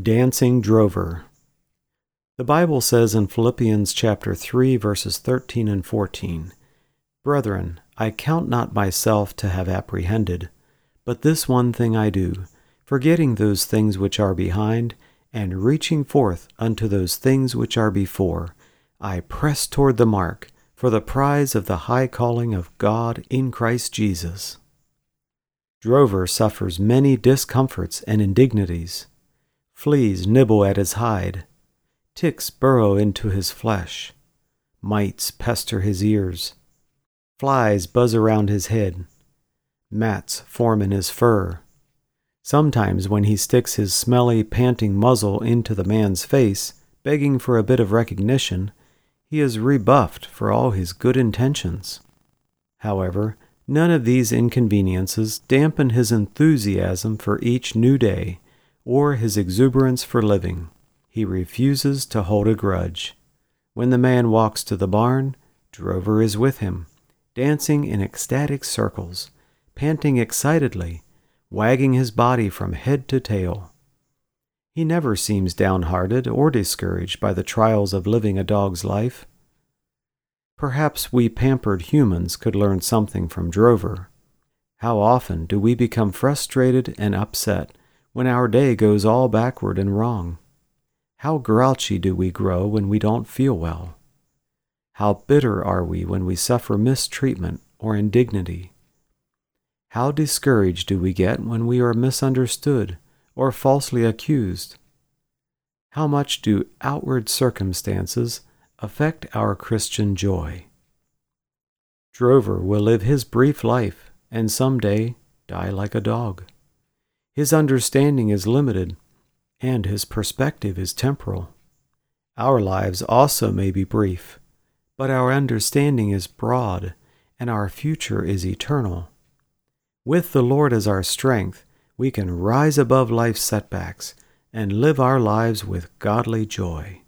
Dancing Drover. The Bible says in Philippians chapter 3 verses 13 and 14, Brethren, I count not myself to have apprehended, but this one thing I do, forgetting those things which are behind, and reaching forth unto those things which are before, I press toward the mark for the prize of the high calling of God in Christ Jesus. Drover suffers many discomforts and indignities. Fleas nibble at his hide. Ticks burrow into his flesh. Mites pester his ears. Flies buzz around his head. Mats form in his fur. Sometimes, when he sticks his smelly, panting muzzle into the man's face, begging for a bit of recognition, he is rebuffed for all his good intentions. However, none of these inconveniences dampen his enthusiasm for each new day or his exuberance for living. He refuses to hold a grudge. When the man walks to the barn, Drover is with him, dancing in ecstatic circles, panting excitedly, wagging his body from head to tail. He never seems downhearted or discouraged by the trials of living a dog's life. Perhaps we pampered humans could learn something from Drover. How often do we become frustrated and upset when our day goes all backward and wrong? How grouchy do we grow when we don't feel well? How bitter are we when we suffer mistreatment or indignity? How discouraged do we get when we are misunderstood or falsely accused? How much do outward circumstances affect our Christian joy? Drover will live his brief life and some day die like a dog. His understanding is limited and his perspective is temporal. Our lives also may be brief, but our understanding is broad and our future is eternal. With the Lord as our strength, we can rise above life's setbacks and live our lives with godly joy.